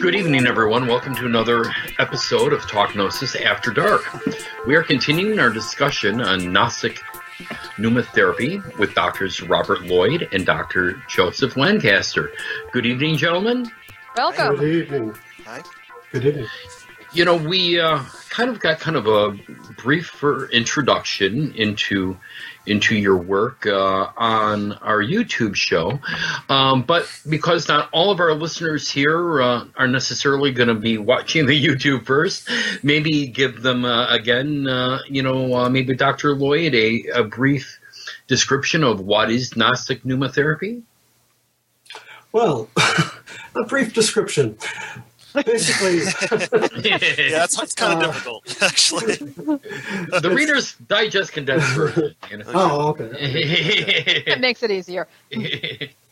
Good evening, everyone. Welcome to another episode of Talk Gnosis After Dark. We are continuing our discussion on Gnostic pneumatherapy with doctors Robert Lloyd and Dr. Joseph Lancaster. Good evening, gentlemen. Welcome. Good evening. Hi. Good evening. You know, we uh, kind of got kind of a briefer introduction into into your work uh, on our YouTube show, um, but because not all of our listeners here uh, are necessarily going to be watching the YouTube first, maybe give them uh, again, uh, you know, uh, maybe Dr. Lloyd a, a brief description of what is Gnostic pneumatherapy. Well, a brief description. Basically, Yeah, that's it's kind of Uh, difficult, actually. the Reader's Digest condensed version. You know? oh, okay. It makes it easier.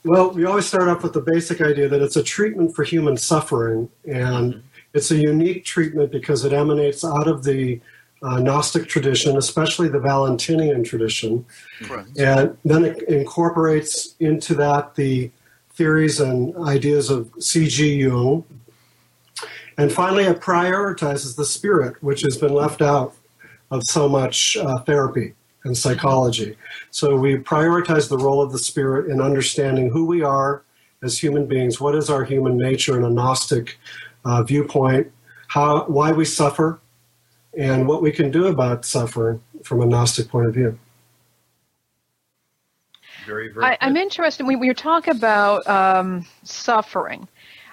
Well, we always start off with the basic idea that it's a treatment for human suffering, and it's a unique treatment because it emanates out of the uh, Gnostic tradition, especially the Valentinian tradition, Correct. and then it incorporates into that the theories and ideas of C.G. Jung. And finally, it prioritizes the spirit, which has been left out of so much uh, therapy and psychology. So we prioritize the role of the spirit in understanding who we are as human beings, what is our human nature in a Gnostic uh, viewpoint, how, why we suffer, and what we can do about suffering from a Gnostic point of view. very, very I, I'm interested when you talk about um, suffering.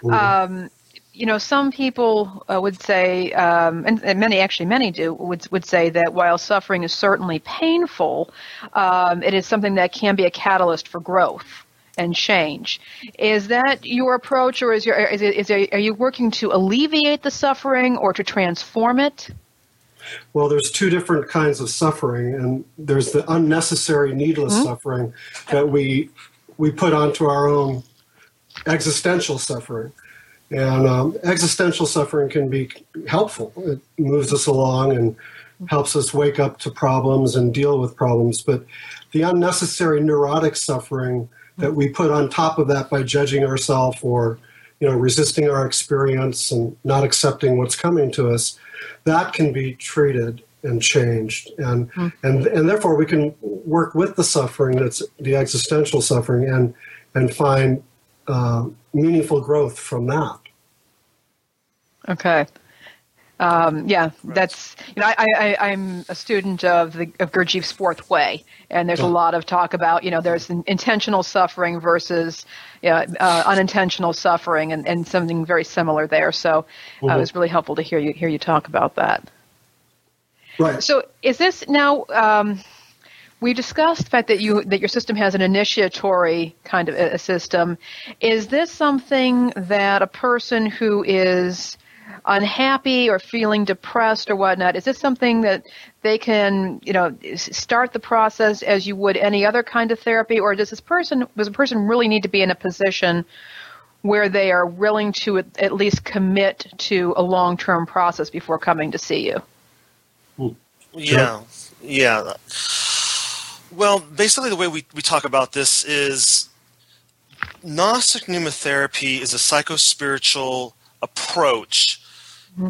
Um, you know, some people uh, would say, um, and, and many actually many do would would say that while suffering is certainly painful, um, it is something that can be a catalyst for growth and change. Is that your approach, or is your is it, is it, are you working to alleviate the suffering or to transform it? Well, there's two different kinds of suffering, and there's the unnecessary, needless suffering that we we put onto our own existential suffering. And um, existential suffering can be helpful. It moves us along and helps us wake up to problems and deal with problems. But the unnecessary neurotic suffering that we put on top of that by judging ourselves or you know resisting our experience and not accepting what's coming to us that can be treated and changed and and and therefore we can work with the suffering that's the existential suffering and and find uh, meaningful growth from that Okay. Um, yeah, that's you know I, I, I'm a student of the of Gurdjieff's fourth way, and there's a lot of talk about you know there's an intentional suffering versus yeah, uh, unintentional suffering, and, and something very similar there. So uh, it was really helpful to hear you hear you talk about that. right So is this now? Um, we discussed the fact that you that your system has an initiatory kind of a, a system. Is this something that a person who is unhappy or feeling depressed or whatnot, is this something that they can, you know, start the process as you would any other kind of therapy, or does this person does a person really need to be in a position where they are willing to at, at least commit to a long term process before coming to see you? Hmm. Yeah, yeah. Well, basically, the way we, we talk about this is Gnostic pneumatherapy is a psychospiritual approach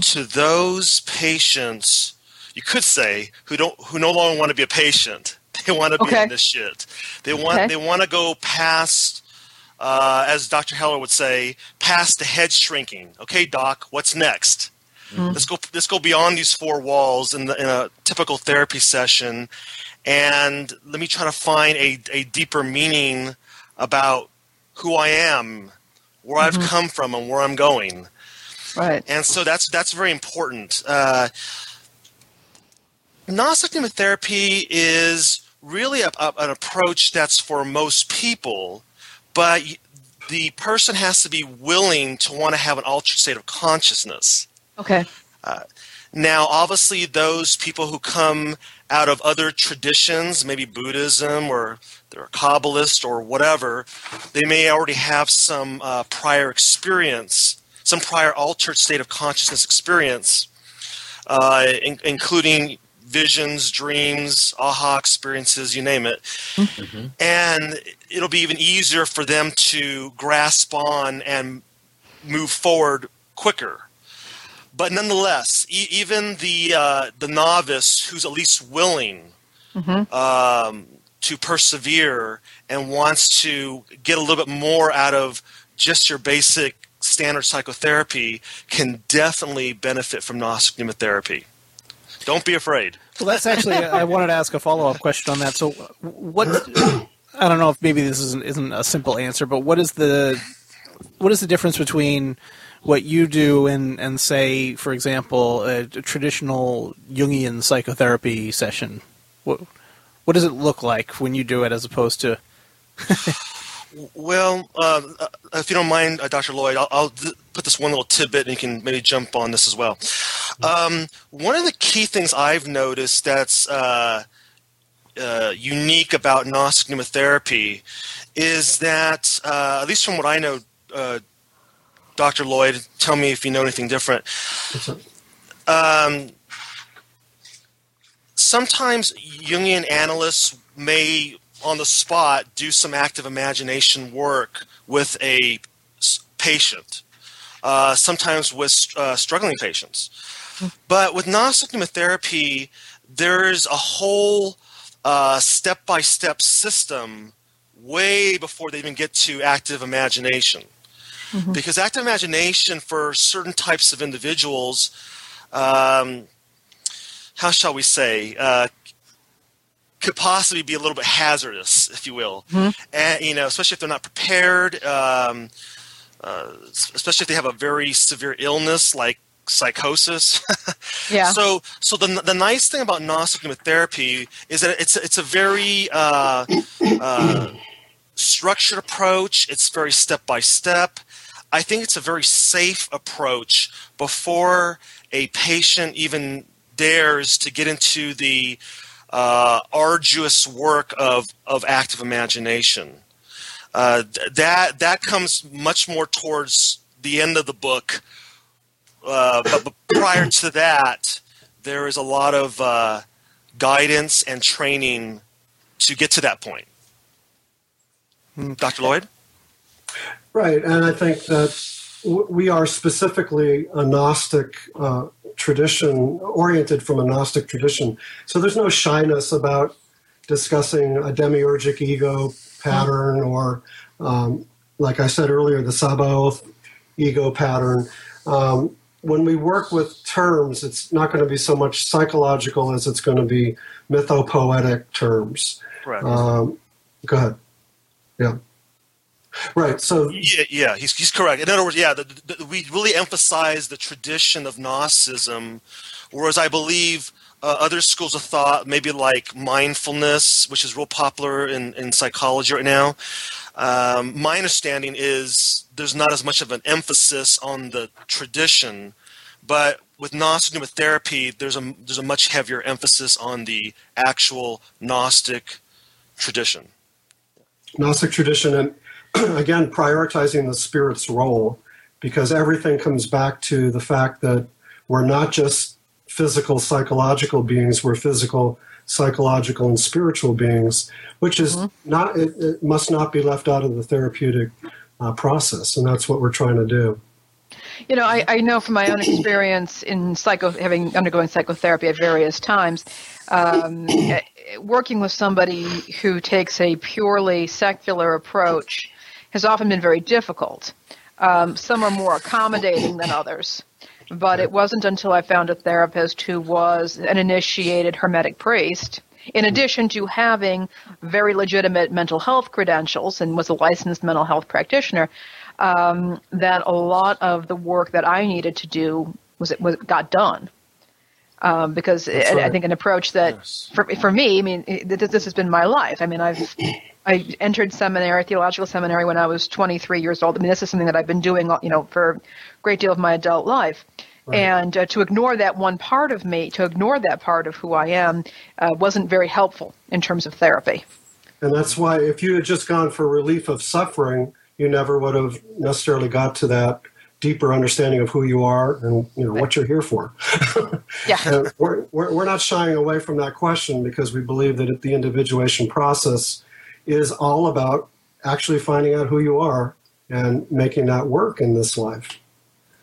to those patients. You could say who don't who no longer want to be a patient. They want to be in this shit. They want Okay. they want to go past, uh, as Dr. Hoeller would say, past the head shrinking. Okay, doc, what's next? Let's go. Let's go beyond these four walls in, the, in a typical therapy session, and let me try to find a, a deeper meaning about who I am, where I've come from, and where I'm going. Right. And so that's that's very important. Uh, Gnostic pneumatherapy is really a, a- an approach that's for most people, but the person has to be willing to want to have an altered state of consciousness. Okay. Now, obviously, those people who come out of other traditions, maybe Buddhism or they're a Kabbalist or whatever, they may already have some uh, prior experience, some prior altered state of consciousness experience, uh, in- including visions, dreams, aha experiences, you name it. And it'll be even easier for them to grasp on and move forward quicker. But nonetheless, e- even the uh, the novice who's at least willing um, to persevere and wants to get a little bit more out of just your basic standard psychotherapy can definitely benefit from Gnostic pneumatherapy. Don't be afraid. Well, that's actually I wanted to ask a follow up question on that. So, what I don't know if maybe this isn't isn't a simple answer, but what is the what is the difference between what you do and and say, for example, a, a traditional Jungian psychotherapy session? What what does it look like when you do it as opposed to Well, uh, uh, if you don't mind, uh, Dr. Lloyd, I'll, I'll put this one little tidbit and you can maybe jump on this as well. Um, one of the key things I've noticed that's uh, uh, unique about Gnostic pneumatherapy is that, uh, at least from what I know, uh, Dr. Lloyd, tell me if you know anything different. Um, sometimes Jungian analysts may, on the spot, do some active imagination work with a patient, uh, sometimes with uh, struggling patients. But with Gnostic pneumatherapy, there's a whole step by step system way before they even get to active imagination. Because active imagination for certain types of individuals, um, how shall we say, uh, could possibly be a little bit hazardous, if you will, and you know, especially if they're not prepared, um, uh, especially if they have a very severe illness like psychosis. Yeah. So, so the the nice thing about Gnostic therapy is that it's it's a very uh, uh, structured approach. It's very step by step. I think it's a very safe approach before a patient even dares to get into the uh, arduous work of, of active imagination. Uh, th- that that comes much more towards the end of the book, uh, but, but prior to that, there is a lot of uh, guidance and training to get to that point. Dr. Lloyd? Right, and I think that we are specifically a Gnostic uh, tradition, oriented from a Gnostic tradition. So there's no shyness about discussing a demiurgic ego pattern or, um, like I said earlier, the Sabaoth ego pattern. Um, when we work with terms, it's not going to be so much psychological as it's going to be mythopoetic terms. Correct. Um, go ahead. Yeah. Right. So Yeah, yeah, he's, he's correct. In other words, yeah, the, the, we really emphasize the tradition of Gnosticism, whereas I believe uh, other schools of thought, maybe like mindfulness, which is real popular in, in psychology right now. Um, my understanding is there's not as much of an emphasis on the tradition, but with Gnostic pneumatherapy, there's a there's a much heavier emphasis on the actual Gnostic tradition. Gnostic tradition and again prioritizing the spirit's role because everything comes back to the fact that we're not just physical psychological beings we're physical psychological and spiritual beings which is not it, it must not be left out of the therapeutic uh, process and that's what we're trying to do You know, I, I know from my own experience in psycho, having undergoing psychotherapy at various times, um, working with somebody who takes a purely secular approach has often been very difficult. Um, some are more accommodating than others, but it wasn't until I found a therapist who was an initiated Hermetic priest. In addition to having very legitimate mental health credentials and was a licensed mental health practitioner, um, that a lot of the work that I needed to do was was got done. Um, because I, I think an approach that Yes. for for me, I mean, it, this, this has been my life. I mean, I've I entered seminary, theological seminary, when I was 23 years old. I mean, this is something that I've been doing, you know, for a great deal of my adult life. And uh, to ignore that one part of me, to ignore that part of who I am, uh, wasn't very helpful in terms of therapy. and that's why if you had just gone for relief of suffering you never would have necessarily got to that deeper understanding of who you are and you know what you're here for Yeah. And we're, we're, we're not shying away from that question because we believe that the individuation process is all about actually finding out who you are and making that work in this life.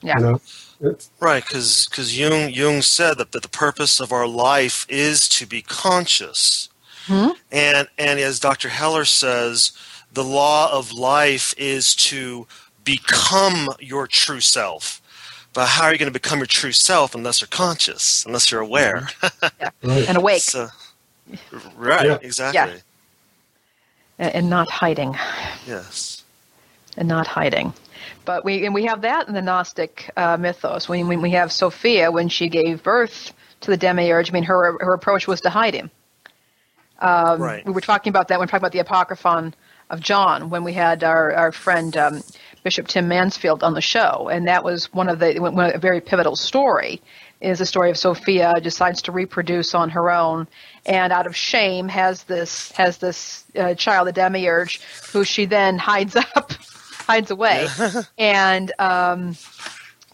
Yeah. You know, it's, Right, because Jung Jung said that, that the purpose of our life is to be conscious, Hmm? and and as Dr. Hoeller says, the law of life is to become your true self. But how are you going to become your true self unless you're conscious, unless you're aware? right. And awake So- right, Yeah. exactly. and and not hiding. Yes. and not hiding. But we and we have that in the Gnostic uh, mythos. When, when we have Sophia, when she gave birth to the demiurge, I mean, her her approach was to hide him. Um, Right. We were talking about that when we were talking about the Apocryphon of John when we had our our friend um, Bishop Tim Mansfield on the show, and that was one of the one, a very pivotal story. Is the story of Sophia decides to reproduce on her own, and out of shame has this has this uh, child, a demiurge, who she then hides up, hides away, and um,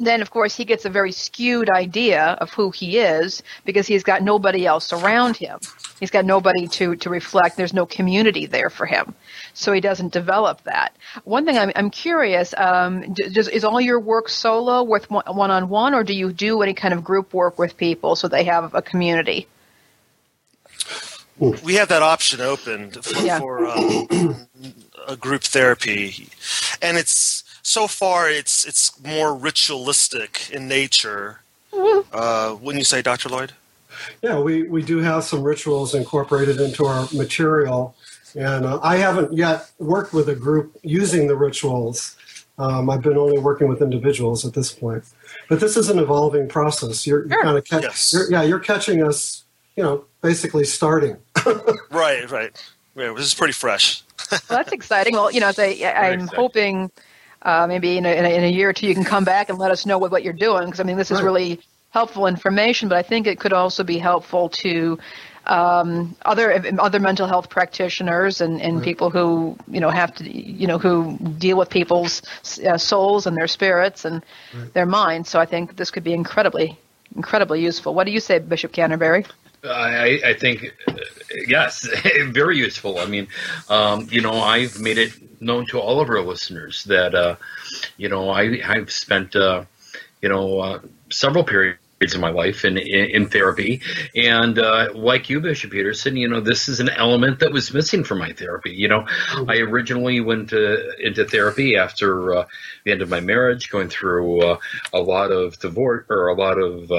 then of course he gets a very skewed idea of who he is because he's got nobody else around him. He's got nobody to to reflect. There's no community there for him, so he doesn't develop that. One thing I'm I'm curious: um, does, is all your work solo, with one on one, or do you do any kind of group work with people so they have a community? we have that option open for, Yeah. for um, a group therapy, and it's so far it's it's more ritualistic in nature. Uh, wouldn't you say, Doctor Lloyd? Yeah, we, we do have some rituals incorporated into our material. And uh, I haven't yet worked with a group using the rituals. Um, I've been only working with individuals at this point. But this is an evolving process. You're, you're kind of catch, Yes. you're, yeah, you're catching us, you know, basically starting. Right, right. Yeah, this is pretty fresh. Well, that's exciting. Well, you know, as I, I'm exciting. hoping uh, maybe in a, in, a, in a year or two you can come back and let us know what, what you're doing because I mean this is Right. really helpful information, but I think it could also be helpful to um, other other mental health practitioners and, and people who you know have to you know who deal with people's uh, souls and their spirits and their minds. So I think this could be incredibly incredibly useful. What do you say, Bishop Canterbury? I, I think uh, yes, very useful. I mean, um, you know, I've made it known to all of our listeners that uh, you know I I've spent uh, you know uh, several periods of my life in in, in therapy, and uh, like you, Bishop Peterson, you know, this is an element that was missing from my therapy. You know, I originally went to, into therapy after uh, the end of my marriage, going through a lot of divorce or a lot of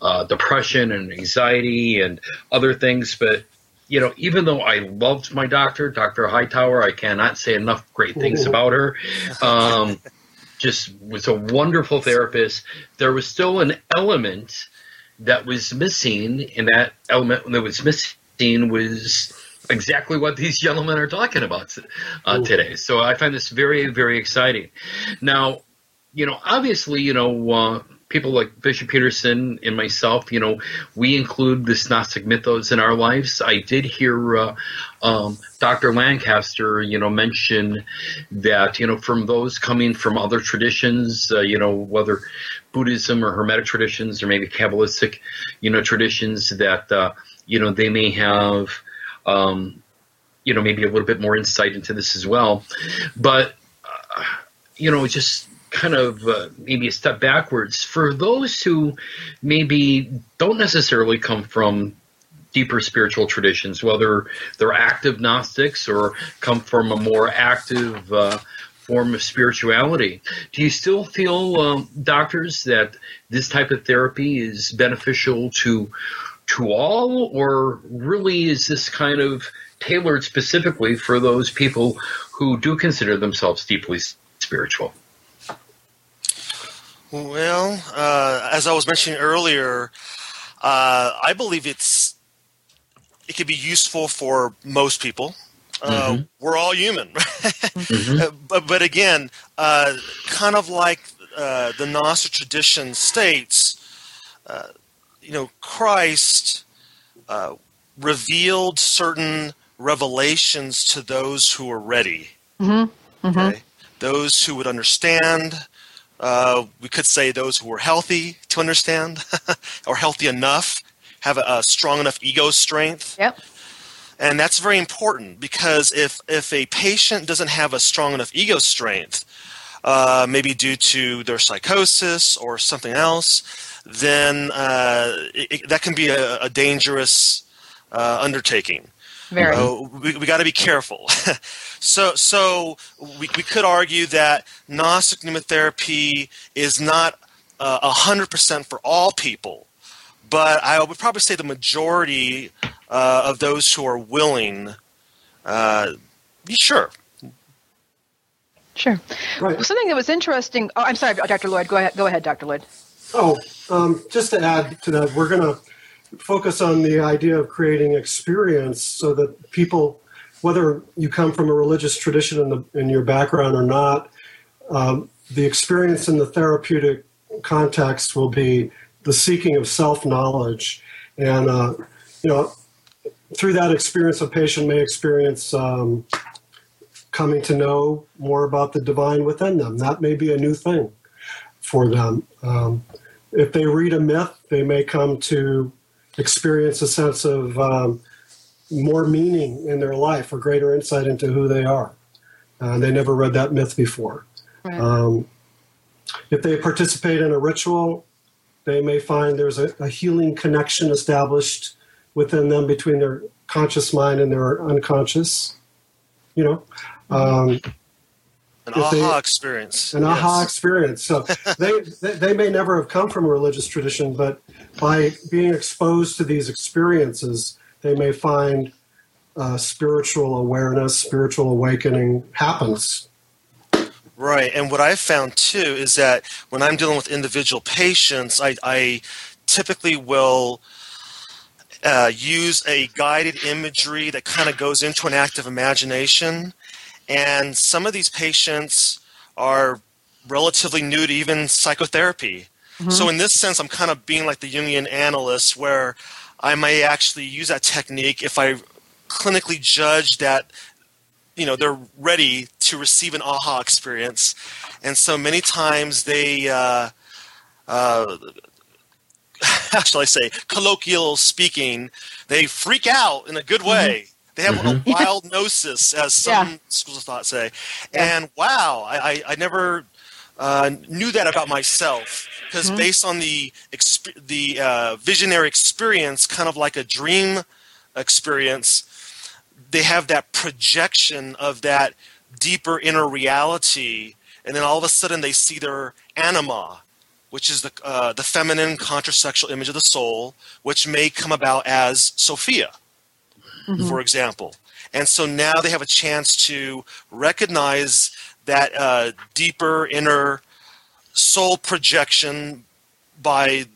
uh, depression and anxiety and other things. But you know, even though I loved my doctor, Doctor Hightower, I cannot say enough great things about her. Um, just was a wonderful therapist. There was still an element that was missing, and that element that was missing was exactly what these gentlemen are talking about uh, today. So I find this very, very exciting. Now, you know, obviously, you know, uh, people like Bishop Peterson and myself, you know, we include this Gnostic mythos in our lives. I did hear uh, um, Dr. Lancaster, you know, mention that, you know, from those coming from other traditions, uh, you know, whether Buddhism or Hermetic traditions or maybe Kabbalistic, you know, traditions that, uh, you know, they may have, um, you know, maybe a little bit more insight into this as well. But, uh, you know, just kind of uh, maybe a step backwards for those who maybe don't necessarily come from deeper spiritual traditions, whether they're active Gnostics or come from a more active uh, form of spirituality. Do you still feel, um, doctors, that this type of therapy is beneficial to to all, or really is this kind of tailored specifically for those people who do consider themselves deeply spiritual? Well, uh, as I was mentioning earlier, uh, I believe it's it could be useful for most people. Uh, We're all human, Uh, but but again, uh, kind of like uh, the Gnostic tradition states, uh, you know, Christ uh, revealed certain revelations to those who were ready. Okay? Those who would understand. Uh, we could say those who are healthy to understand, or healthy enough, have a, a strong enough ego strength. Yep. And that's very important because if if a patient doesn't have a strong enough ego strength, uh, maybe due to their psychosis or something else, then uh, it, it, that can be a, a dangerous uh, undertaking. Very. Uh, we we got to be careful. so so we, we could argue that Gnostic pneumatherapy is not uh, hundred percent for all people, but I would probably say the majority uh, of those who are willing, uh, sure. Sure. Right. Well, something that was interesting. Oh, I'm sorry, Dr. Lloyd. Go ahead. Go ahead, Dr. Lloyd. Oh, um, just to add to that, we're going to focus on the idea of creating experience so that people, whether you come from a religious tradition in, the, in your background or not, um, the experience in the therapeutic context will be the seeking of self knowledge. And, uh, you know, through that experience, a patient may experience um, coming to know more about the divine within them. That may be a new thing for them. Um, if they read a myth, they may come to experience a sense of um, more meaning in their life or greater insight into who they are. Uh, they never read that myth before. Right. Um, if they participate in a ritual, they may find there's a, a, healing connection established within them between their conscious mind and their unconscious. You know, um, an aha they, experience. An yes. aha experience. So they, they may never have come from a religious tradition, but by being exposed to these experiences, they may find uh, spiritual awareness, spiritual awakening happens. Right, and what I've found too is that when I'm dealing with individual patients, I, I typically will uh, use a guided imagery that kind of goes into an active imagination. And some of these patients are relatively new to even psychotherapy. Mm-hmm. So, in this sense, I'm kind of being like the Jungian analyst where I may actually use that technique if I clinically judge that you know they're ready to receive an aha experience and so many times they uh, uh, how shall I say, colloquial speaking, they freak out in a good way. They have mm-hmm. a wild gnosis, as some yeah. schools of thought say. Yeah. And wow, I, I, I never uh, knew that about myself because mm-hmm. based on the exp- the uh, visionary experience, kind of like a dream experience, they have that projection of that deeper inner reality, and then all of a sudden they see their anima, which is the uh, the feminine contrasexual image of the soul, which may come about as Sophia, mm-hmm. for example. And so now they have a chance to recognize that uh, deeper inner soul projection by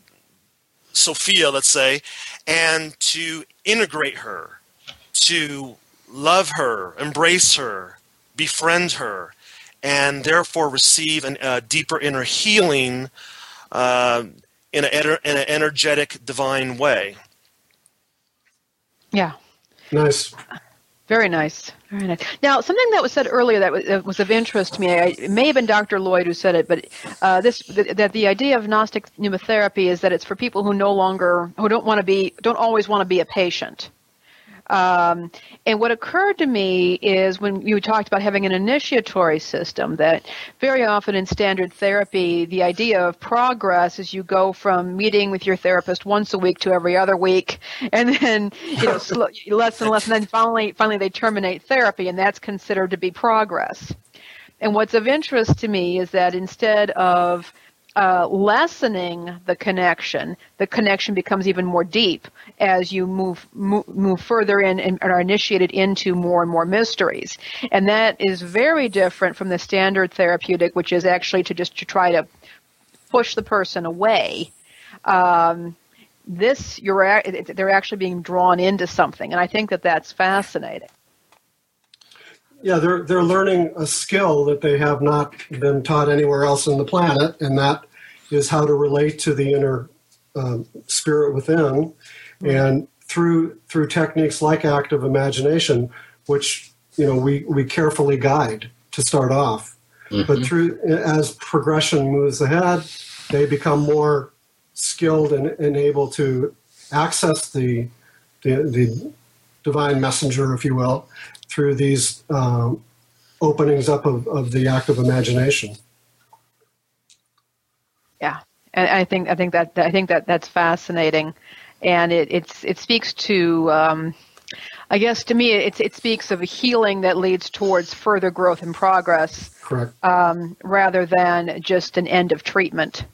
Sophia, let's say, and to integrate her, to love her, embrace her, befriend her, and therefore receive a uh, deeper inner healing uh, in, a, in an energetic, divine way. Yeah. Nice. Very nice. Very nice. Now, something that was said earlier that was, was of interest to me, I, it may have been Dr. Lloyd who said it, but uh, this that the idea of Gnostic pneumatherapy is that it's for people who no longer, who don't want to be, don't always want to be a patient. Um, and what occurred to me is when you talked about having an initiatory system, that very often in standard therapy, the idea of progress is you go from meeting with your therapist once a week to every other week, and then you know less and less, and then finally finally they terminate therapy, and that's considered to be progress. And what's of interest to me is that instead of uh, lessening the connection, the connection becomes even more deep as you move move, move further in and are initiated into more and more mysteries. And that is very different from the standard therapeutic, which is actually to just to try to push the person away. Um, this you're they're actually being drawn into something, and I think that that's fascinating. Yeah, they're they're learning a skill that they have not been taught anywhere else on the planet, and that is how to relate to the inner um, spirit within, and through through techniques like active imagination, which you know we we carefully guide to start off, mm-hmm. but through as progression moves ahead, they become more skilled and, and able to access the, the the divine messenger, if you will, through these um, openings up of, of the active imagination. Yeah, and I think I think that I think that that's fascinating, and it it's it speaks to. Um, I guess to me, it, it speaks of a healing that leads towards further growth and progress, Correct. um, rather than just an end of treatment.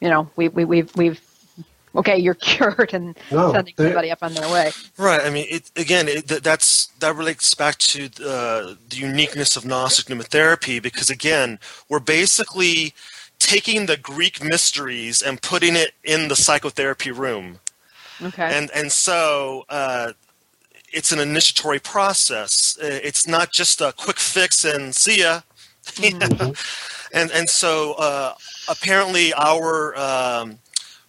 You know, we, we, we've we've okay, you're cured and No, sending they- somebody up on their way. Right. I mean, it, again, it, th- that's that relates back to uh, the uniqueness of Gnostic pneumatherapy because again, we're basically taking the Greek mysteries and putting it in the psychotherapy room, Okay. and and so. Uh, it's an initiatory process. Uh, It's not just a quick fix and see ya. You know? And and so uh, apparently our um,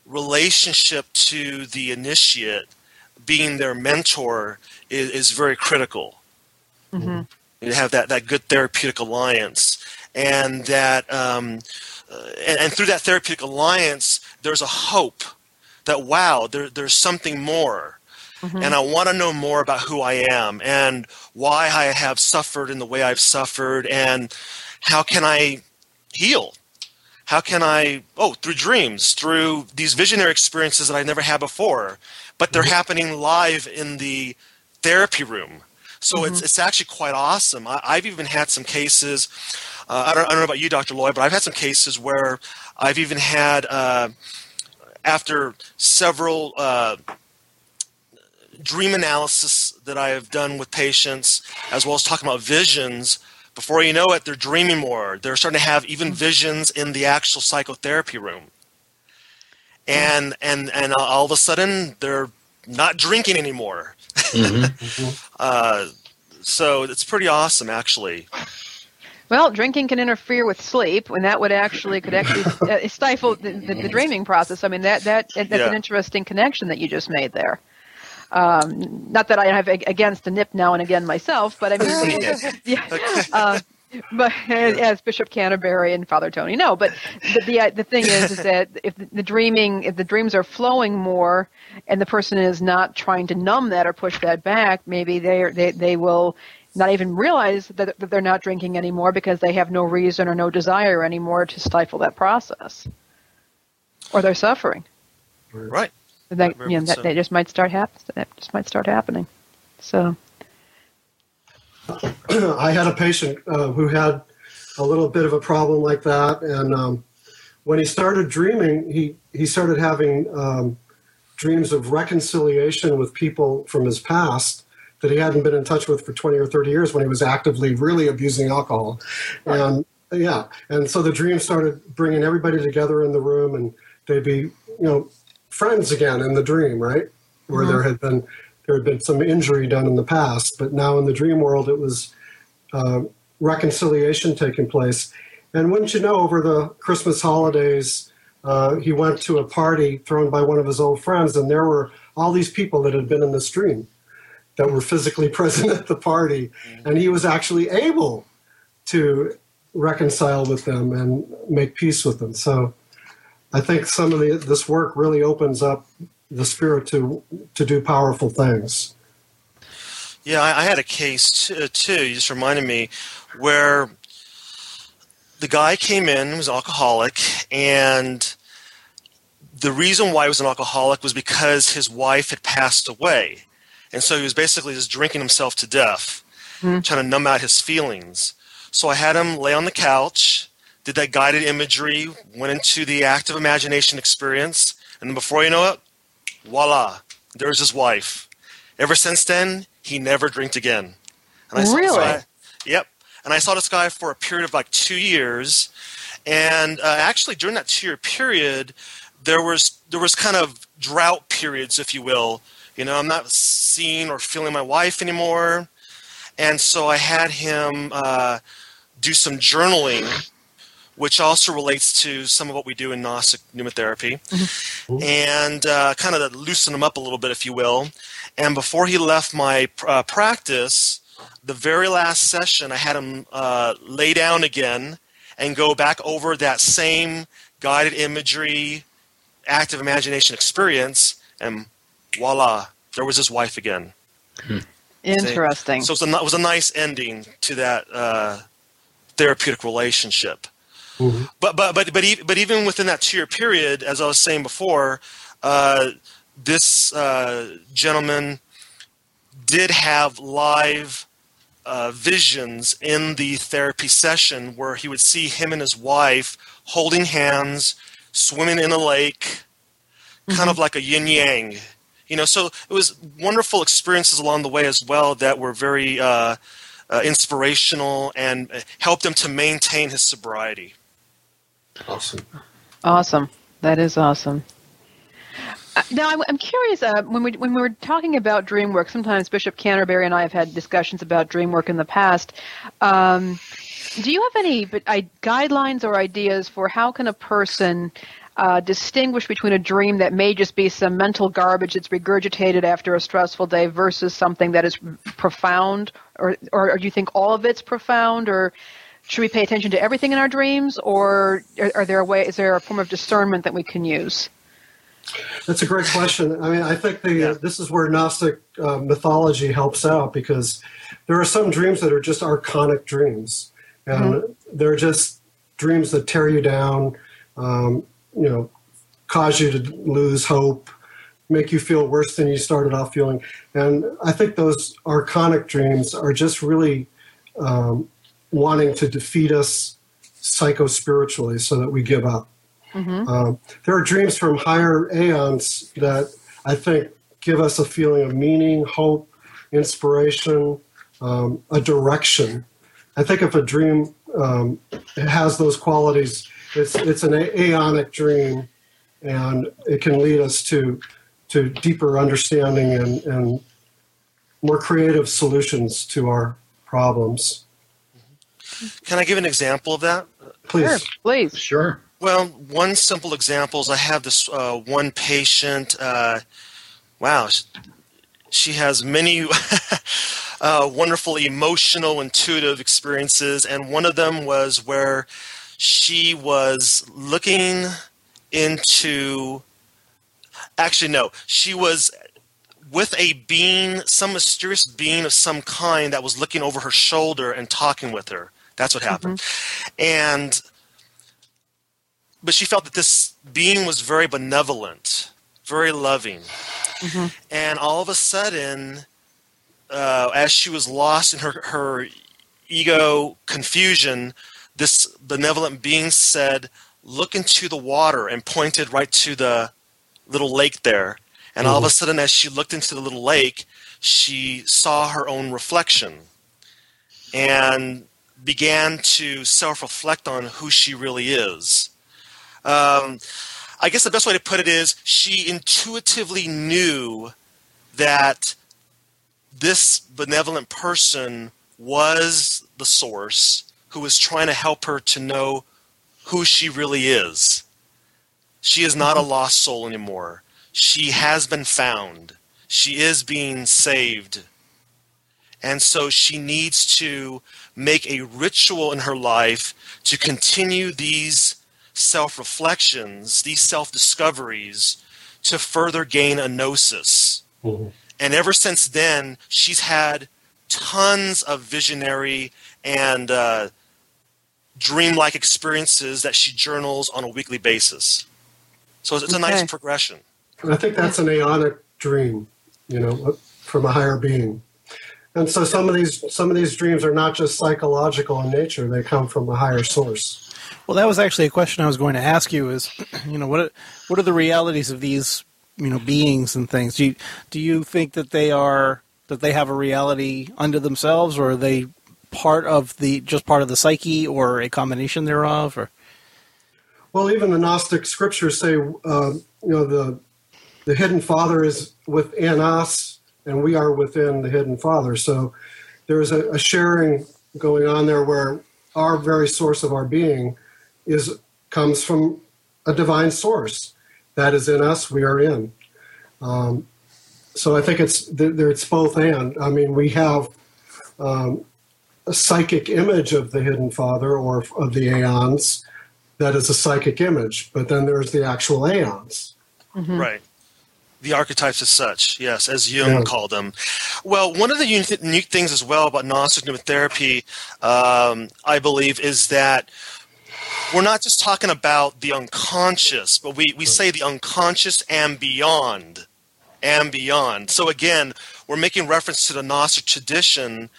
relationship to the initiate being their mentor is, is very critical. hmm You have that, that good therapeutic alliance, and that um, uh, and, and through that therapeutic alliance, there's a hope that wow, there, there's something more, and I want to know more about who I am and why I have suffered in the way I've suffered, and how can I heal? How can I? Oh, through dreams, through these visionary experiences that I never had before, but they're happening live in the therapy room. So it's it's actually quite awesome. I, I've even had some cases. Uh, I don't I don't know about you, Dr. Lloyd, but I've had some cases where I've even had uh, after several uh, dream analysis that I have done with patients, as well as talking about visions. Before you know it, they're dreaming more. They're starting to have even visions in the actual psychotherapy room, and and and all of a sudden they're not drinking anymore. Mhm. Uh, so it's pretty awesome, actually. Well, drinking can interfere with sleep, and that would actually could actually uh, stifle the, the, the dreaming process. I mean, that that that's Yeah. an interesting connection that you just made there. Um, not that I have against the nip now and again myself, but I mean, yeah. Uh, but as Bishop Canterbury and Father Tony know, but the the, the thing is, is that if the, the dreaming, if the dreams are flowing more, and the person is not trying to numb that or push that back, maybe they are, they they will not even realize that, that they're not drinking anymore because they have no reason or no desire anymore to stifle that process, or they're suffering. Right. And That, Very you know, that, so. that just might start hap- That just might start happening. So. I had a patient uh, who had a little bit of a problem like that, and um, when he started dreaming, he he started having um, dreams of reconciliation with people from his past that he hadn't been in touch with for 20 or 30 years when he was actively really abusing alcohol, and yeah, and so the dream started bringing everybody together in the room, and they'd be you know friends again in the dream, right, where there had been there had been some injury done in the past, but now in the dream world it was uh, reconciliation taking place. And wouldn't you know, over the Christmas holidays, uh, he went to a party thrown by one of his old friends, and there were all these people that had been in this dream that were physically present at the party, and he was actually able to reconcile with them and make peace with them. So I think some of the, this work really opens up the spirit to to do powerful things. Yeah, I, I had a case t- uh, too. You just reminded me where the guy came in was an alcoholic, and the reason why he was an alcoholic was because his wife had passed away, and so he was basically just drinking himself to death, trying to numb out his feelings. So I had him lay on the couch, did that guided imagery, went into the active imagination experience, and then before you know it, voila, there's his wife. Ever since then, he never drank again. And I Really? guy- yep. And I saw this guy for a period of like two years, and uh, actually during that two-year period, there was there was kind of drought periods, if you will. You know, I'm not seeing or feeling my wife anymore, and so I had him uh, do some journaling, which also relates to some of what we do in Gnostic pneumatherapy, and uh, kind of loosen him up a little bit, if you will. And before he left my uh, practice, the very last session, I had him uh, lay down again and go back over that same guided imagery, active imagination experience, and voila, there was his wife again. Interesting. So it was, a, it was a nice ending to that uh, therapeutic relationship. Mm-hmm. But but but but e- but even within that two year period, as I was saying before, uh, this uh, gentleman did have live uh, visions in the therapy session where he would see him and his wife holding hands, swimming in a lake, kind of like a yin yang. You know, so it was wonderful experiences along the way as well that were very uh, uh, inspirational and helped him to maintain his sobriety. Awesome. Awesome. That is awesome. Uh, now, I'm, curious. Uh, when we when we were talking about dream work, sometimes Bishop Canterbury and I have had discussions about dream work in the past. Um, do you have any I, guidelines or ideas for how can a person uh, distinguish between a dream that may just be some mental garbage that's regurgitated after a stressful day versus something that is profound, or or, or do you think all of it's profound, or should we pay attention to everything in our dreams, or are, are there a way? Is there a form of discernment that we can use? That's a great question. I mean, I think the Yeah. this is where Gnostic uh, mythology helps out because there are some dreams that are just archonic dreams, and they're just dreams that tear you down, um, you know, cause you to lose hope, make you feel worse than you started off feeling. And I think those archonic dreams are just really um, wanting to defeat us psycho spiritually so that we give up. Um, there are dreams from higher aeons that I think give us a feeling of meaning, hope, inspiration, um, a direction. I think if a dream um, has those qualities, it's it's an aeonic dream, and it can lead us to to deeper understanding and, and more creative solutions to our problems. Can I give an example of that? Please. Sure, please. Sure. Well, one simple example is I have this uh, one patient. Uh, wow, she has many uh, wonderful emotional, intuitive experiences, and one of them was where she was looking into. Actually, no, she was with a being, some mysterious being of some kind that was looking over her shoulder and talking with her. That's what happened. Mm-hmm. And but she felt that this being was very benevolent, very loving. Mm-hmm. And all of a sudden, uh, as she was lost in her, her ego confusion, this benevolent being said, Look into the water, and pointed right to the little lake there. And all of a mm-hmm. sudden, as she looked into the little lake, she saw her own reflection and began to self reflect on who she really is. Um, I guess the best way to put it is she intuitively knew that this benevolent person was the source who was trying to help her to know who she really is. She is not a lost soul anymore. She has been found. She is being saved. And so she needs to make a ritual in her life to continue these self reflections, these self discoveries, to further gain a gnosis. Mhm. And ever since then, she's had tons of visionary and uh, dreamlike experiences that she journals on a weekly basis. So it's, it's a nice Okay. progression. I think that's an aeonic dream, you know, from a higher being. And so some of these some of these dreams are not just psychological in nature; they come from a higher source. Well, that was actually a question I was going to ask you. Is you know what are, what are the realities of these you know beings and things? Do you, do you think that they are that they have a reality unto themselves, or are they part of the just part of the psyche, or a combination thereof? Or Well, even the Gnostic scriptures say, uh, you know, the the hidden Father is within us, and we are within the hidden Father. So there's a, a sharing going on there where our very source of our being is comes from a divine source that is in us. We are in. Um, so I think it's there. It's both and. I mean, we have um, a psychic image of the hidden Father or of the aeons that is a psychic image, but then there's the actual aeons. Right. The archetypes as such, yes, as Jung Yeah. called them. Well, one of the unique, things as well about Gnostic pneumatherapy, um, I believe, is that we're not just talking about the unconscious, but we, we say the unconscious and beyond. And beyond. So again, we're making reference to the Gnostic tradition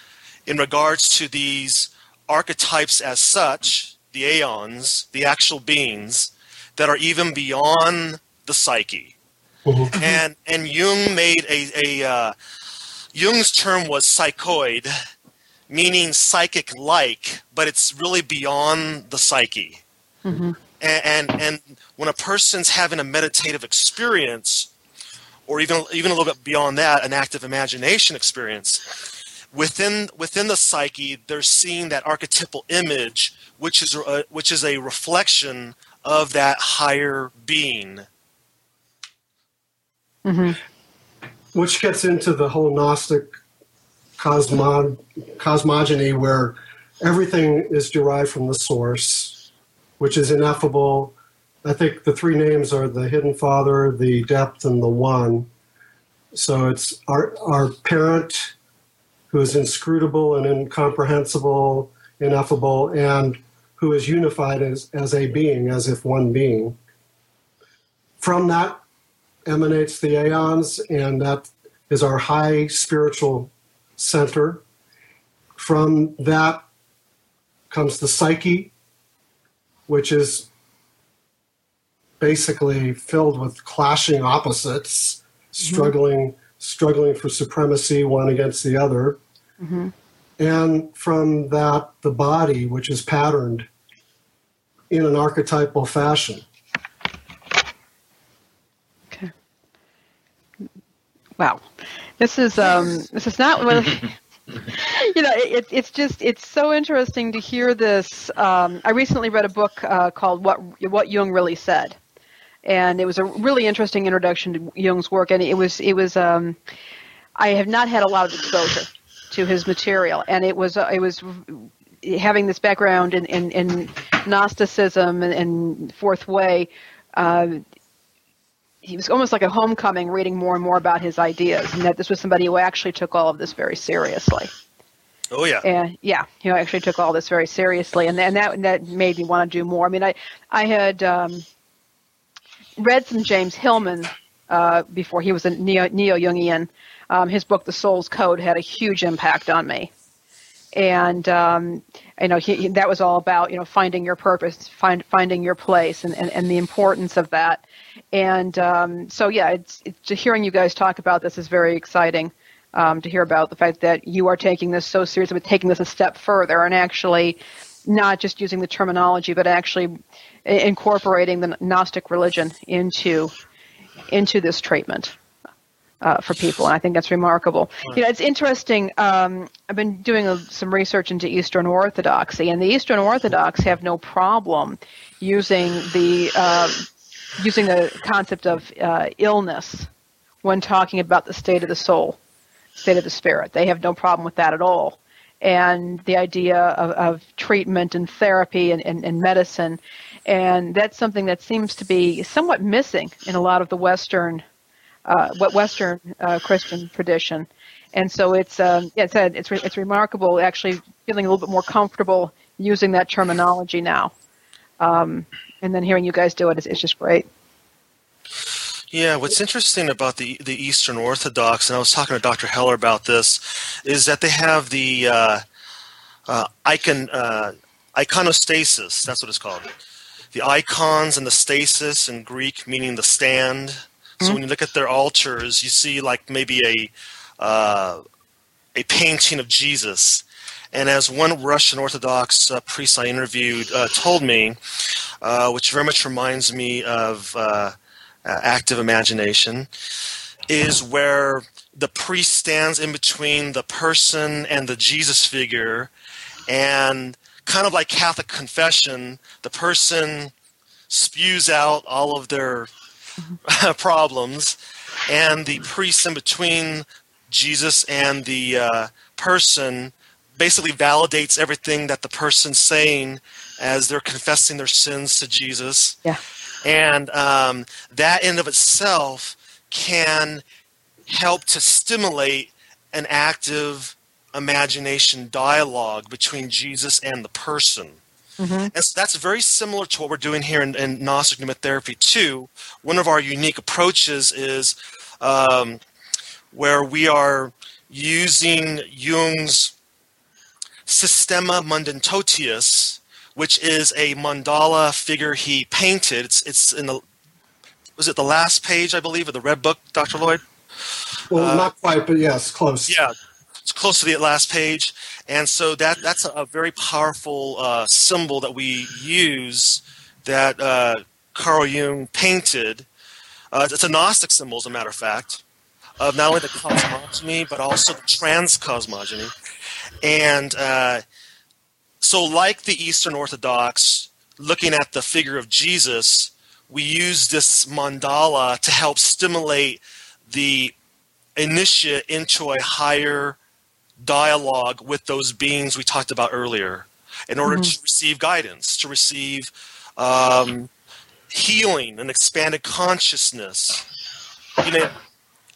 in regards to these archetypes as such, the aeons, the actual beings, that are even beyond the psyche. Mm-hmm. And and Jung made a, a uh, Jung's term was psychoid, meaning psychic like, but it's really beyond the psyche. Mm-hmm. And, and, and when a person's having a meditative experience, or even even a little bit beyond that, an active imagination experience, within within the psyche, they're seeing that archetypal image, which is a, which is a reflection of that higher being. Mm-hmm. Which gets into the whole Gnostic cosmo- cosmogony, where everything is derived from the source, which is ineffable. I think the three names are the Hidden Father, the Depth, and the One. So it's our, our parent who is inscrutable and incomprehensible, ineffable, and who is unified as, as a being, as if one being. From that emanates the aeons, and that is our high spiritual center. From that comes the psyche, which is basically filled with clashing opposites, mm-hmm. struggling struggling for supremacy one against the other. Mm-hmm. And from that, the body, which is patterned in an archetypal fashion. Wow. This is um, this is not you know, it, it's just it's so interesting to hear this. Um, I recently read a book uh, called "What What Jung Really Said," and it was a really interesting introduction to Jung's work. And it was it was um, I have not had a lot of exposure to his material, and it was uh, it was having this background in in, in Gnosticism and, and Fourth Way. Uh, he was almost like a homecoming reading more and more about his ideas and that this was somebody who actually took all of this very seriously. Oh yeah. And yeah he actually took all this very seriously and, and that that made me want to do more. I mean i i had um, read some james hillman uh, before he was a neo neo jungian um, his book the soul's code had a huge impact on me and um, you know he, he, that was all about you know finding your purpose find finding your place and, and, and the importance of that and um, so, yeah, it's, it's, hearing you guys talk about this is very exciting. Um, to hear about the fact that you are taking this so seriously, but taking this a step further and actually not just using the terminology, but actually incorporating the Gnostic religion into into this treatment. Uh, for people, and I think that's remarkable. You know, it's interesting. Um, I've been doing a, some research into Eastern Orthodoxy, and the Eastern Orthodox have no problem using the uh, using the concept of uh, illness when talking about the state of the soul, state of the spirit. They have no problem with that at all. And the idea of, of treatment and therapy and, and, and, medicine. And that's something that seems to be somewhat missing in a lot of the Western, uh, Western uh, Christian tradition. And so it's, um, it's, a, it's, re- it's remarkable actually feeling a little bit more comfortable using that terminology now. Um, and then hearing you guys do it is, is just great. Yeah, what's interesting about the the Eastern Orthodox, and I was talking to Dr. Hoeller about this, is that they have the uh, uh, icon uh, iconostasis. That's what it's called. The icons and the stasis in Greek, meaning the stand. So mm-hmm. when you look at their altars, you see like maybe a uh, a painting of Jesus. And as one Russian Orthodox uh, priest I interviewed uh, told me, uh, which very much reminds me of uh, uh, active imagination, is where the priest stands in between the person and the Jesus figure, and kind of like Catholic confession, the person spews out all of their problems, and the priest in between Jesus and the uh, person basically validates everything that the person's saying as they're confessing their sins to Jesus. Yeah. And um, that in of itself can help to stimulate an active imagination dialogue between Jesus and the person. And so that's very similar to what we're doing here in, in Gnostic pneumatherapy too. One of our unique approaches is um, where we are using Jung's Systema Munditotius, which is a mandala figure he painted. It's, it's in the was it the last page, I believe, of the Red Book, Dr. Lloyd? Well, not quite, but yes, close. Yeah, it's close to the last page, and so that that's a, very powerful uh, symbol that we use that uh, Carl Jung painted. Uh, it's a Gnostic symbol, as a matter of fact, of not only the cosmogony but also the transcosmogony, and uh, so like the Eastern Orthodox, looking at the figure of Jesus, we use this mandala to help stimulate the initiate into a higher dialogue with those beings we talked about earlier in order to receive guidance, to receive um, healing and expanded consciousness. You know,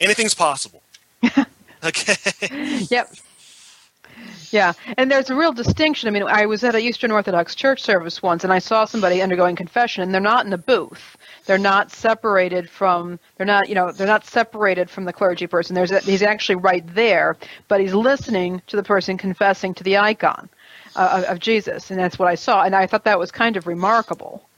anything's possible. okay. Yep. Yeah, and there's a real distinction. I mean, I was at a Eastern Orthodox church service once, and I saw somebody undergoing confession, and they're not in a booth. They're not separated from. They're not, you know, they're not separated from the clergy person. There's a, he's actually right there, but he's listening to the person confessing to the icon uh, of, of Jesus, and that's what I saw, and I thought that was kind of remarkable.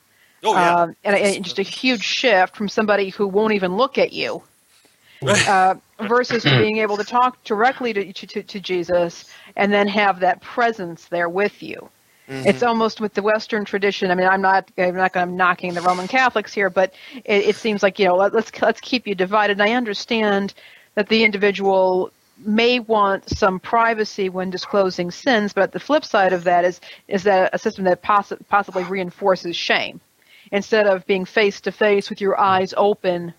Oh yeah. Um, and, and just a huge shift from somebody who won't even look at you uh, versus being able to talk directly to, to, to Jesus and then have that presence there with you. It's almost with the Western tradition. I mean, I'm not I'm not going to knocking the Roman Catholics here, but it, it seems like you know let, let's let's keep you divided. And I understand that the individual may want some privacy when disclosing sins, but the flip side of that is is that a system that possi- possibly reinforces shame instead of being face to face with your eyes open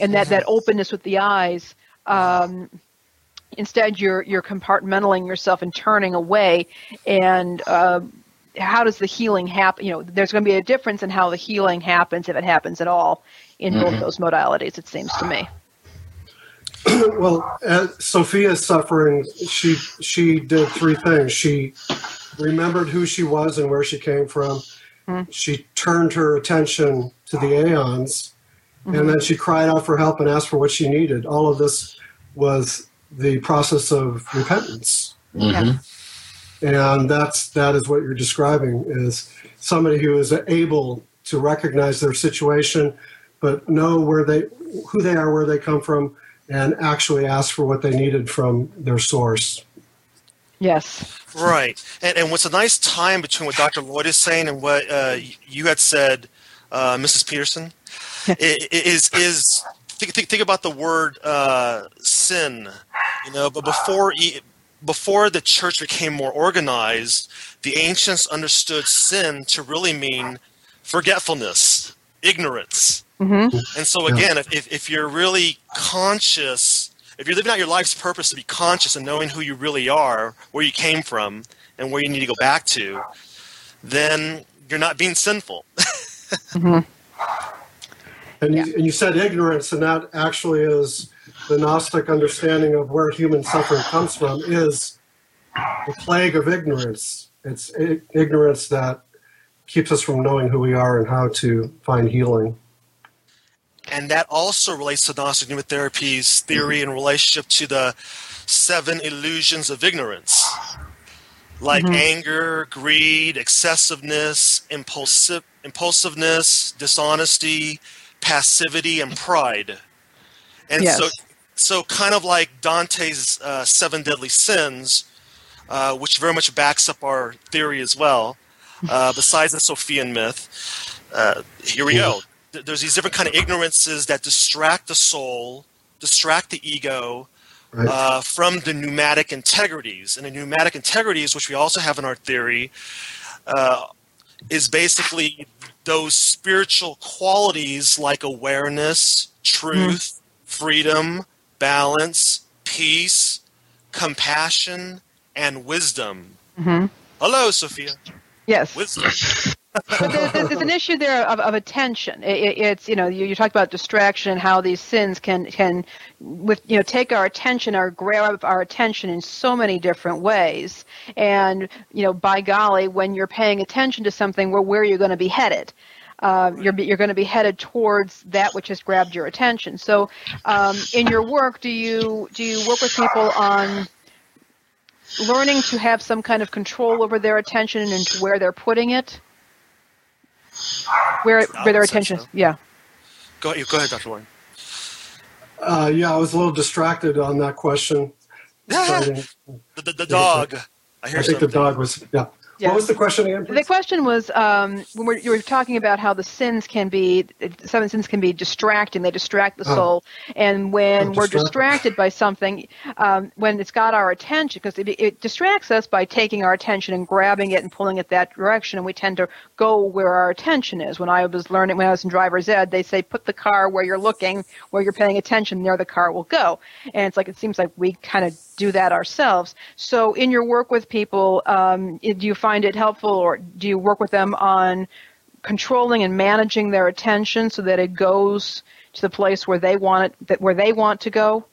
and that, that openness with the eyes um, instead you're you're compartmentalizing yourself and turning away and uh, how does the healing happen you know there's going to be a difference in how the healing happens if it happens at all in both those modalities it seems to me Well, uh, Sophia's suffering. She she did three things. She remembered who she was and where she came from. She turned her attention to the aeons, and then she cried out for help and asked for what she needed. All of this was the process of repentance, yeah. and that's that is what you're describing is somebody who is able to recognize their situation, but know where they who they are, where they come from, and actually ask for what they needed from their source. yes Right, and and what's a nice time between what Dr. Lloyd is saying and what uh, you had said, uh, Mrs. Peterson, i- i- is is think, think, think about the word uh, sin, you know. But before e- before the church became more organized, the ancients understood sin to really mean forgetfulness, ignorance. mm-hmm. And so again, if, if, if you're really conscious, if you're living out your life's purpose to be conscious and knowing who you really are, where you came from, and where you need to go back to, then you're not being sinful. And, Yeah. you, and you said ignorance, and that actually is the Gnostic understanding of where human suffering comes from is the plague of ignorance. It's ignorance that keeps us from knowing who we are and how to find healing. and that also relates to Gnostic pneumatherapy's theory mm-hmm. in relationship to the seven illusions of ignorance, like mm-hmm. anger, greed, excessiveness, impulsive, impulsiveness, dishonesty, passivity, and pride. And so, Yes. so kind of like Dante's uh, seven deadly sins, uh, which very much backs up our theory as well. Uh, besides the Sophian myth, uh, here we go. There's these different kind of ignorances that distract the soul, distract the ego Right? uh, from the pneumatic integrities. And the pneumatic integrities, which we also have in our theory, uh, is basically those spiritual qualities like awareness, truth, freedom, balance, peace, compassion, and wisdom. Mm-hmm. Hello, Sophia. yes Wisdom. There's, there's, an issue there of, of attention. It, it's you know you, you talked about distraction and how these sins can can with you know take our attention or grab our attention in so many different ways. And you know by golly, when you're paying attention to something, where where you're going to be headed. Uh, you're you're going to be headed towards that which has grabbed your attention. So, um, in your work, do you do you work with people on learning to have some kind of control over their attention and where they're putting it? Where where their attention? So. Yeah. Go ahead, go ahead, Dr. Warren. Uh, yeah, I was a little distracted on that question. the, the, the, dog. I, I think the dog was yeah. Yeah. What was the question again? Please? The question was um, when we're, you were talking about how the sins can be seven sins can be distracting. They distract the oh. soul, and when oh, we're distracted by something, um, when it's got our attention, because it, it, distracts us by taking our attention and grabbing it and pulling it that direction, and we tend to go where our attention is. When I was learning, when I was in driver's ed, they say put the car where you're looking, where you're paying attention, there the car will go. And it's like it seems like we kind of do that ourselves. So, in your work with people, um, do you find it helpful, or do you work with them on controlling and managing their attention so that it goes to the place where they want it, that where they want to go,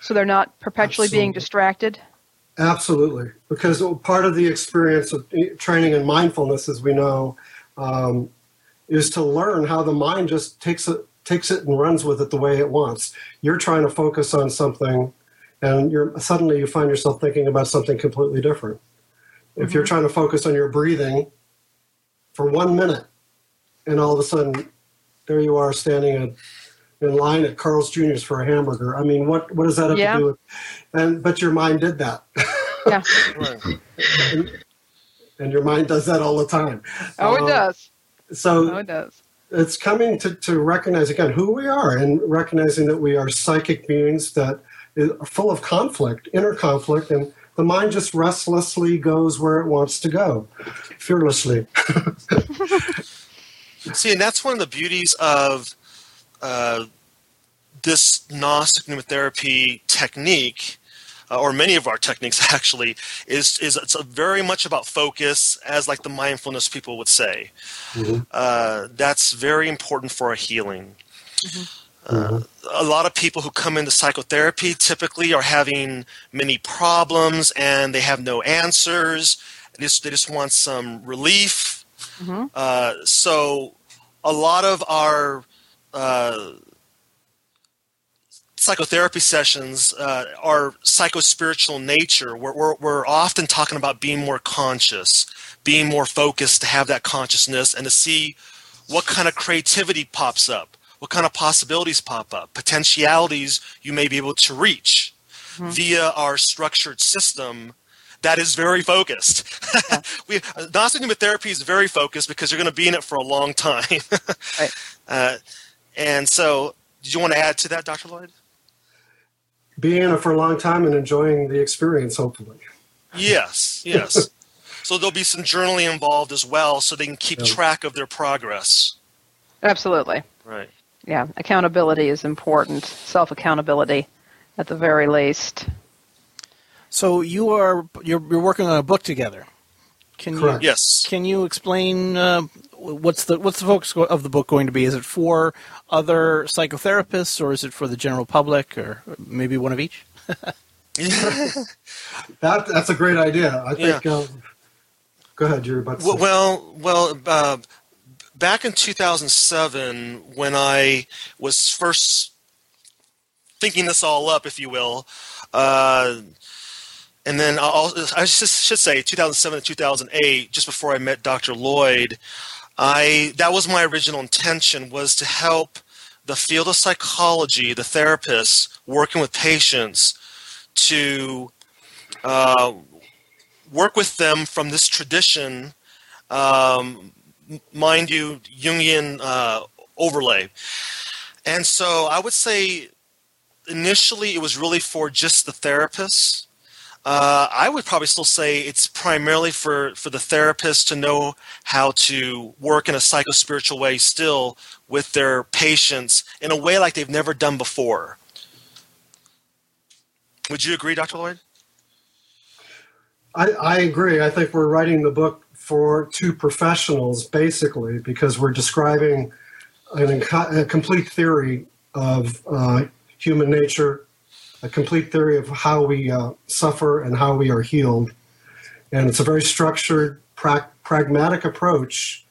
so they're not perpetually Absolutely. being distracted? Absolutely, because part of the experience of training in mindfulness, as we know, um, is to learn how the mind just takes it takes it and runs with it the way it wants. You're trying to focus on something and you're suddenly you find yourself thinking about something completely different. If you're mm-hmm. trying to focus on your breathing for one minute, and all of a sudden there you are standing in, in line at Carl's Jr.'s for a hamburger. I mean, what what does that have yeah. to do with? And but your mind did that. Yeah. and, and, your mind does that all the time. Oh, it uh, does. So oh, it does. It's coming to, to recognize again who we are and recognizing that we are psychic beings that is full of conflict, inner conflict, and the mind just restlessly goes where it wants to go, fearlessly. See, and that's one of the beauties of uh, this Gnostic pneumatherapy technique, uh, or many of our techniques actually, is is it's very much about focus, as like the mindfulness people would say. Mm-hmm. Uh, that's very important for our healing. Mm-hmm. Uh, a lot of people who come into psychotherapy typically are having many problems and they have no answers. They just, they just want some relief. Mm-hmm. Uh, so, a lot of our uh, psychotherapy sessions uh, are psychospiritual nature. We're, we're, we're often talking about being more conscious, being more focused to have that consciousness and to see what kind of creativity pops up what kind of possibilities pop up, potentialities you may be able to reach mm-hmm. via our structured system that is very focused. Yeah. we, non therapy is very focused because you're going to be in it for a long time. right. uh, and so, did you want to add to that, Dr. Lloyd? Being in it for a long time and enjoying the experience, hopefully. Yes, yes. so there'll be some journaling involved as well, so they can keep yeah. track of their progress. Absolutely. Right yeah, accountability is important. Self accountability, at the very least. So you are you're, you're working on a book together. Can Correct. you yes? Can you explain uh, what's the what's the focus of the book going to be? Is it for other psychotherapists, or is it for the general public, or maybe one of each? that that's a great idea. I think. Yeah. Um, go ahead, you're about to. Well, well, uh, back in 2007, when I was first thinking this all up, if you will, uh, and then I'll, I should say 2007 to 2008, just before I met Dr. Lloyd, I that was my original intention was to help the field of psychology, the therapists working with patients, to uh, work with them from this tradition um, mind you, Jungian uh, overlay. And so I would say initially it was really for just the therapists. Uh, I would probably still say it's primarily for, for the therapist to know how to work in a psychospiritual way still with their patients in a way like they've never done before. Would you agree, Dr. Lloyd? I, I agree. I think we're writing the book for two professionals basically because we're describing an, a complete theory of uh, human nature, a complete theory of how we uh, suffer and how we are healed. And it's a very structured, pra- pragmatic approach,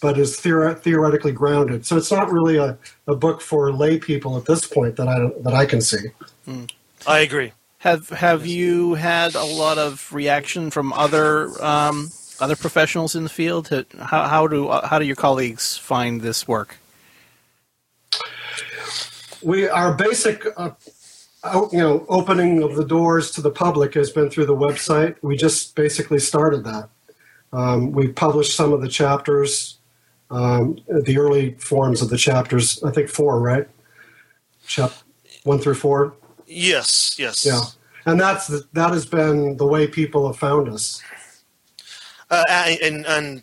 but is theor- theoretically grounded. So it's not really a, a book for lay people at this point that I, that I can see. Mm. I agree. Have Have you had a lot of reaction from other um, other professionals in the field? How, how do how do your colleagues find this work? We our basic. Uh, you know, opening of the doors to the public has been through the website. We just basically started that. Um, we published some of the chapters, um, the early forms of the chapters. I think four, right? Chap one through four. Yes, yes. Yeah, and that's the, that has been the way people have found us. Uh, and and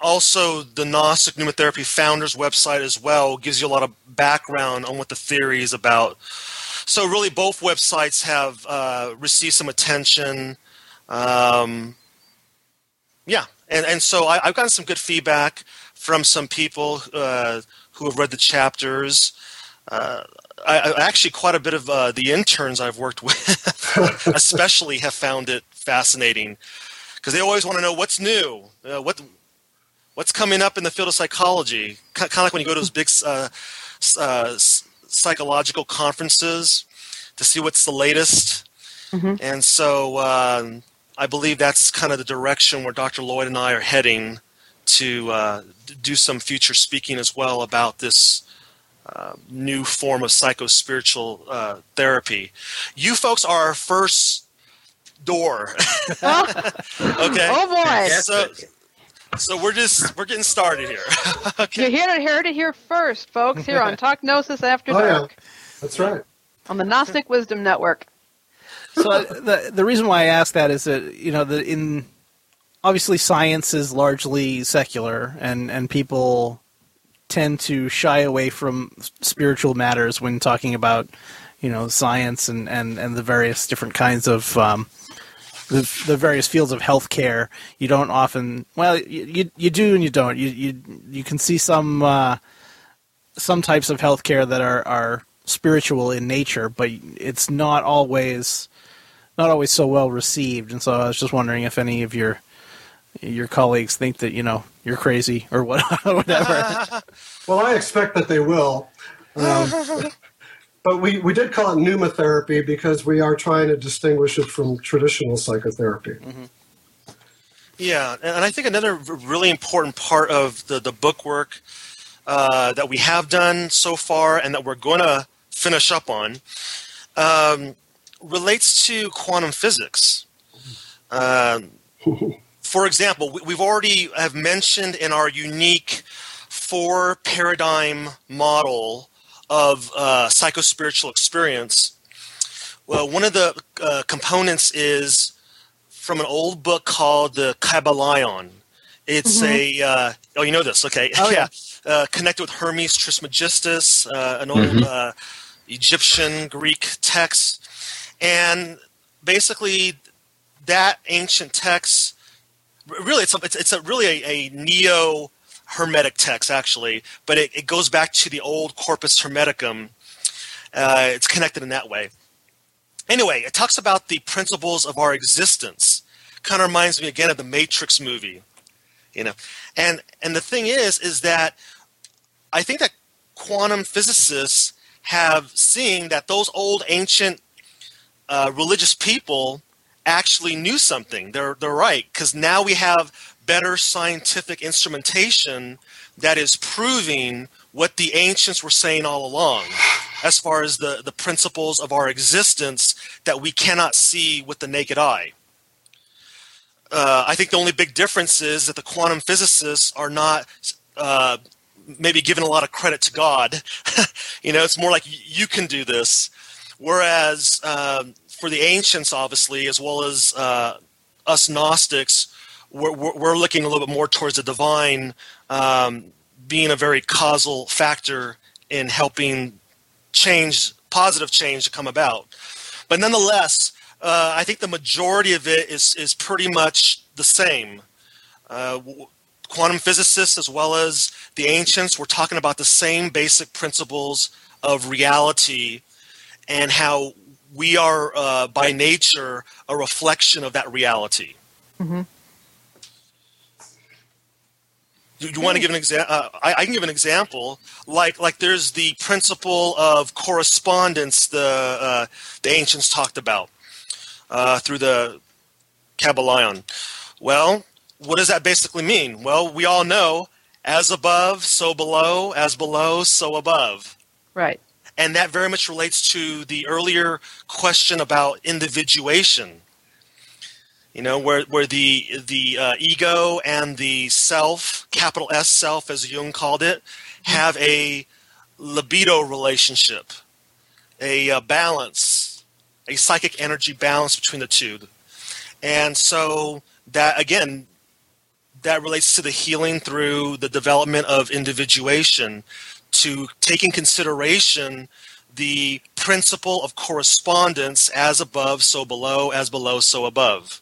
also the Gnostic Pneumatherapy Founders website as well gives you a lot of background on what the theory is about. So really, both websites have uh, received some attention. Um, yeah, and and so I, have gotten some good feedback from some people uh, who have read the chapters. Uh, I, actually quite a bit of uh, the interns I've worked with, especially, have found it fascinating because they always want to know what's new, uh, what what's coming up in the field of psychology. Kind of like when you go to those big uh, uh, psychological conferences to see what's the latest. Mm-hmm. And so um, I believe that's kind of the direction where Dr. Lloyd and I are heading to uh, do some future speaking as well about this uh, new form of psycho-spiritual uh, therapy. You folks are our first door. okay. Oh boy. So, so we're just we're getting started here. okay. You're here to hear to hear first, folks. Here on Talk Gnosis After oh, Dark. Yeah. That's right. On the Gnostic Wisdom Network. So the the reason why I ask that is that you know the in obviously science is largely secular and and people tend to shy away from spiritual matters when talking about, you know, science and, and, and the various different kinds of um, the, the various fields of healthcare. You don't often, well, you, you do and you don't. You you you can see some uh, some types of healthcare that are are spiritual in nature, but it's not always not always so well received. And so I was just wondering if any of your your colleagues think that you know you're crazy or what, whatever. well, I expect that they will. Um, but we, we did call it pneumatherapy because we are trying to distinguish it from traditional psychotherapy. Mm-hmm. Yeah, and I think another really important part of the, the book work uh, that we have done so far and that we're going to finish up on um, relates to quantum physics. Uh, for example, we've already have mentioned in our unique four paradigm model of uh, psychospiritual experience. Well, one of the uh, components is from an old book called the Kybalion. It's mm-hmm. a uh, oh, you know this, okay? Oh, yeah, uh, connected with Hermes Trismegistus, uh, an old mm-hmm. Uh, Egyptian Greek text, and basically that ancient text really it's a, it's, it's a really a, a neo hermetic text actually but it, it, goes back to the old corpus hermeticum. Uh, it's connected in that way. Anyway it talks about the principles of our existence. Kind of reminds me again of the matrix movie you know. And and the thing is is that i think that quantum physicists have seen that those old ancient uh, religious people actually knew something. They're they're right because now we have better scientific instrumentation that is proving what the ancients were saying all along as far as the, the principles of our existence that we cannot see with the naked eye. Uh, I think the only big difference is that the quantum physicists are not uh, maybe giving a lot of credit to God. you know, it's more like you can do this. Whereas um, for the ancients, obviously, as well as uh, us Gnostics, we're, we're, looking a little bit more towards the divine um, being a very causal factor in helping change, positive change to come about. But nonetheless, uh, I think the majority of it is, is pretty much the same. Uh, quantum physicists, as well as the ancients, were talking about the same basic principles of reality and how we are, uh, by nature, a reflection of that reality. Mhm. You, you want to give an example? Uh, I, I can give an example. Like, like there's the principle of correspondence the uh, the ancients talked about uh, through the Kybalion. Well, what does that basically mean? Well, we all know as above, so below, as below, so above. Right. And that very much relates to the earlier question about individuation. You know, where, where the, the uh, ego and the self, capital S self, as Jung called it, have a libido relationship, a uh, balance, a psychic energy balance between the two. And so that, again, that relates to the healing through the development of individuation to take in consideration the principle of correspondence as above, so below, as below, so above.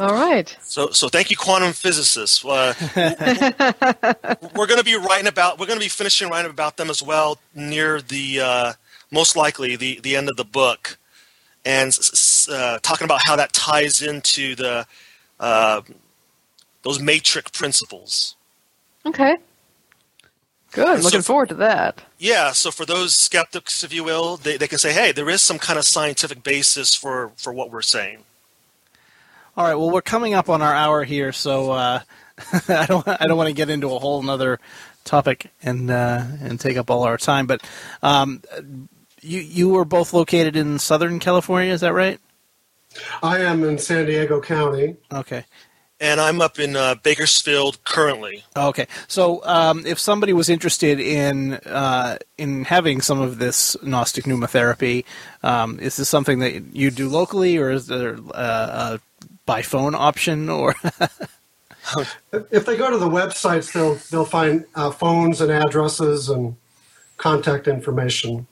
All right. So, so thank you, quantum physicists. Uh, we're going to be writing about, we're going to be finishing writing about them as well near the, uh, most likely the the end of the book, and uh, talking about how that ties into the uh, those matrix principles. Okay. Good. And Looking for- forward to that. Yeah, so for those skeptics, if you will, they, they can say, hey, there is some kind of scientific basis for, for what we're saying. All right. Well, we're coming up on our hour here, so uh, I don't I don't want to get into a whole another topic and uh, and take up all our time. But um, you you were both located in Southern California, is that right? I am in San Diego County. Okay. And I'm up in uh, Bakersfield currently. Okay, so um, if somebody was interested in uh, in having some of this Gnostic pneumatherapy, um, is this something that you do locally, or is there uh, a by phone option? Or If they go to the websites, they'll they'll find uh, phones and addresses and contact information.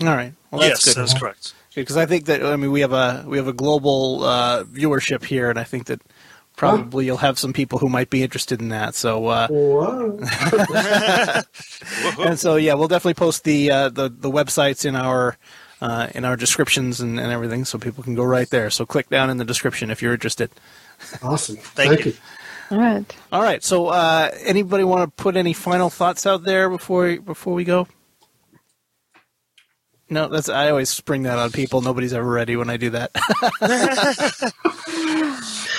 all right, well that's yes, good that's correct. because I think that I mean we have a we have a global uh, viewership here, and I think that probably you'll have some people who might be interested in that. So. Uh, and so yeah, we'll definitely post the uh, the the websites in our uh, in our descriptions and, and everything, so people can go right there. So click down in the description if you're interested. Awesome. Thank you. All right. All right. So uh, anybody want to put any final thoughts out there before before we go? No, that's I always spring that on people. Nobody's ever ready when I do that.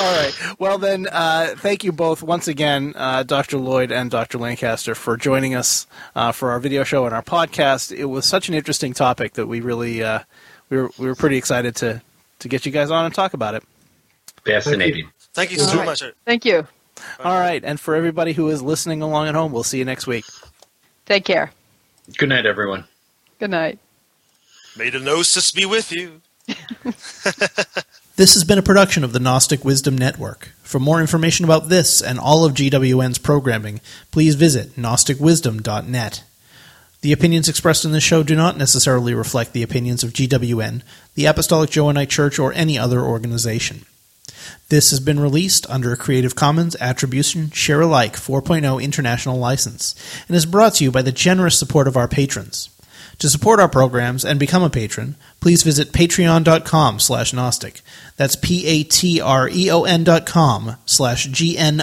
All right. Well, then, uh, thank you both once again, uh, Dr. Lloyd and Dr. Lancaster, for joining us uh, for our video show and our podcast. It was such an interesting topic that we really uh, we were we were pretty excited to to get you guys on and talk about it. Fascinating. Thank you so All right. much. Thank you. All right, and for everybody who is listening along at home, we'll see you next week. Take care. Good night, everyone. Good night. May the gnosis be with you. This has been a production of the Gnostic Wisdom Network. For more information about this and all of GWN's programming, please visit gnosticwisdom.net. The opinions expressed in this show do not necessarily reflect the opinions of GWN, the Apostolic Johannite Church, or any other organization. This has been released under a Creative Commons Attribution Share Alike 4.0 international license and is brought to you by the generous support of our patrons. To support our programs and become a patron, please visit patreon.com slash Gnostic. That's P-A-T-R-E-O-N dot com slash G-N-O-S-T-I-C.